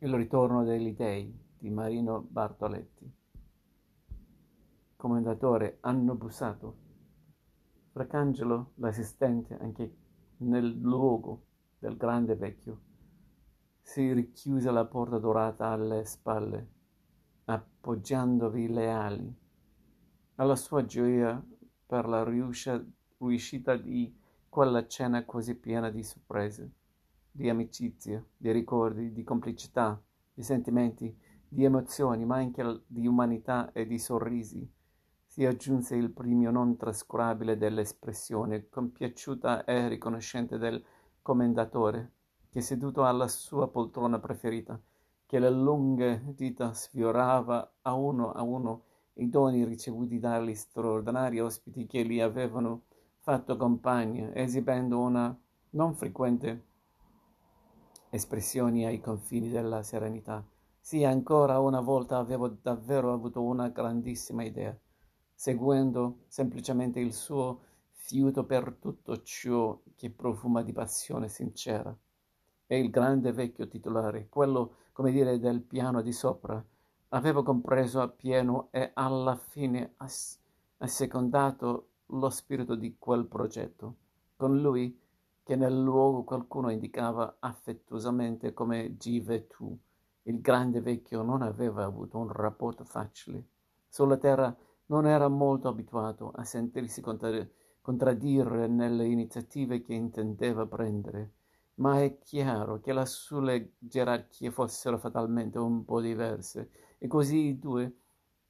Il ritorno degli dei di Marino Bartoletti. Commendatore hanno bussato. Fracangelo, l'assistente, anche nel luogo del grande vecchio, si richiuse la porta dorata alle spalle, appoggiandovi le ali. Alla sua gioia per la riuscita di quella cena così piena di sorprese di amicizia, di ricordi, di complicità, di sentimenti, di emozioni, ma anche di umanità e di sorrisi. Si aggiunse il premio non trascurabile dell'espressione compiaciuta e riconoscente del commendatore, che seduto alla sua poltrona preferita, che le lunghe dita sfiorava a uno a uno i doni ricevuti dagli straordinari ospiti che gli avevano fatto compagnia, esibendo una non frequente espressioni ai confini della serenità. Sì, ancora una volta avevo davvero avuto una grandissima idea, seguendo semplicemente il suo fiuto per tutto ciò che profuma di passione sincera. E il grande vecchio titolare, quello, come dire, del piano di sopra, avevo compreso appieno e alla fine ass- assecondato lo spirito di quel progetto. Con lui che nel luogo qualcuno indicava affettuosamente come Give tu. Il grande vecchio non aveva avuto un rapporto facile. Sulla terra non era molto abituato a sentirsi contraddire nelle iniziative che intendeva prendere, ma è chiaro che le sue gerarchie fossero fatalmente un po' diverse, e così i due,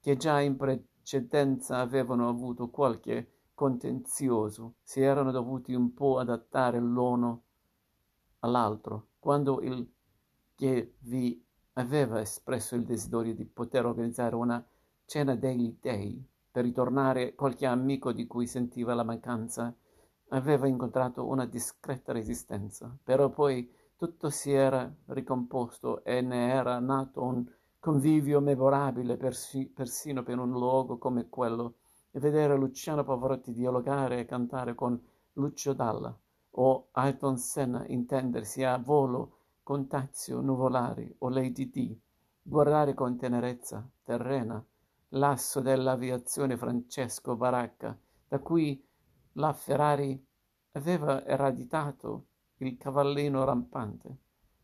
che già in precedenza avevano avuto qualche contenzioso, si erano dovuti un po' adattare l'uno all'altro, quando il che vi aveva espresso il desiderio di poter organizzare una cena degli dei per ritornare qualche amico di cui sentiva la mancanza, aveva incontrato una discreta resistenza, però poi tutto si era ricomposto e ne era nato un convivio memorabile persi- persino per un luogo come quello e vedere Luciano Pavarotti dialogare e cantare con Lucio Dalla o Ayrton Senna intendersi a volo con Tazio Nuvolari o Lady D, guardare con tenerezza terrena l'asso dell'aviazione Francesco Baracca, da cui la Ferrari aveva ereditato il cavallino rampante,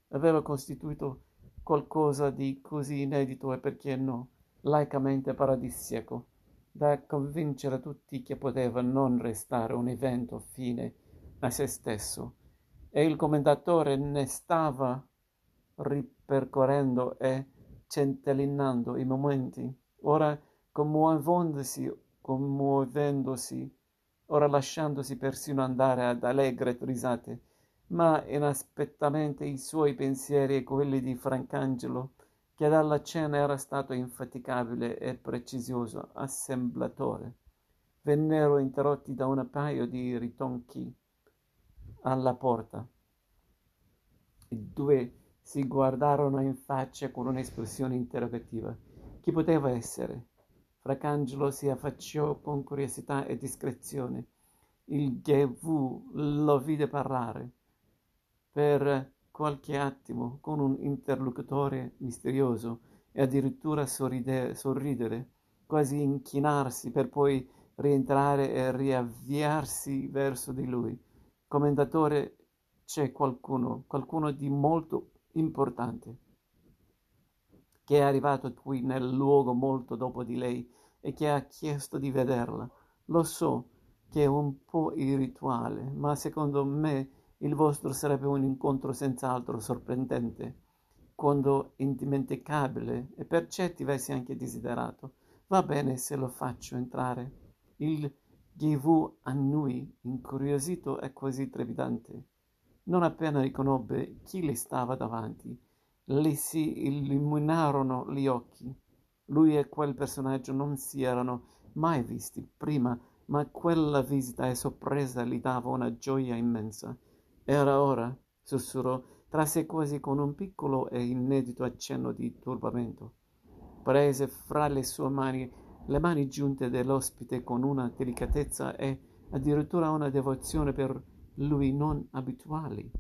aveva costituito qualcosa di così inedito e perché no, laicamente paradisiaco da convincere tutti che poteva non restare un evento fine a se stesso, e il commendatore ne stava ripercorrendo e centellinando i momenti, ora commuovendosi, commuovendosi, ora lasciandosi persino andare ad allegre risate, ma inaspettamente i suoi pensieri e quelli di Francangelo che dalla cena era stato infaticabile e precisioso assemblatore, vennero interrotti da un paio di ritonchi alla porta. I due si guardarono in faccia con un'espressione interrogativa. Chi poteva essere? Fracangelo si affacciò con curiosità e discrezione. Il Gevu lo vide parlare. Per qualche attimo con un interlocutore misterioso e addirittura sorride- sorridere, quasi inchinarsi per poi rientrare e riavviarsi verso di lui. Commendatore, c'è qualcuno, qualcuno di molto importante, che è arrivato qui nel luogo molto dopo di lei e che ha chiesto di vederla. Lo so che è un po' irrituale, ma secondo me il vostro sarebbe un incontro senz'altro sorprendente, quando indimenticabile e per certi versi anche desiderato. Va bene se lo faccio entrare. Il Ghivu annui, incuriosito e quasi trepidante. Non appena riconobbe chi le stava davanti, le si illuminarono gli occhi. Lui e quel personaggio non si erano mai visti prima, ma quella visita e sorpresa gli dava una gioia immensa. Era ora, sussurrò tra sé quasi con un piccolo e inedito accenno di turbamento. Prese fra le sue mani le mani giunte dell'ospite con una delicatezza e addirittura una devozione per lui non abituali.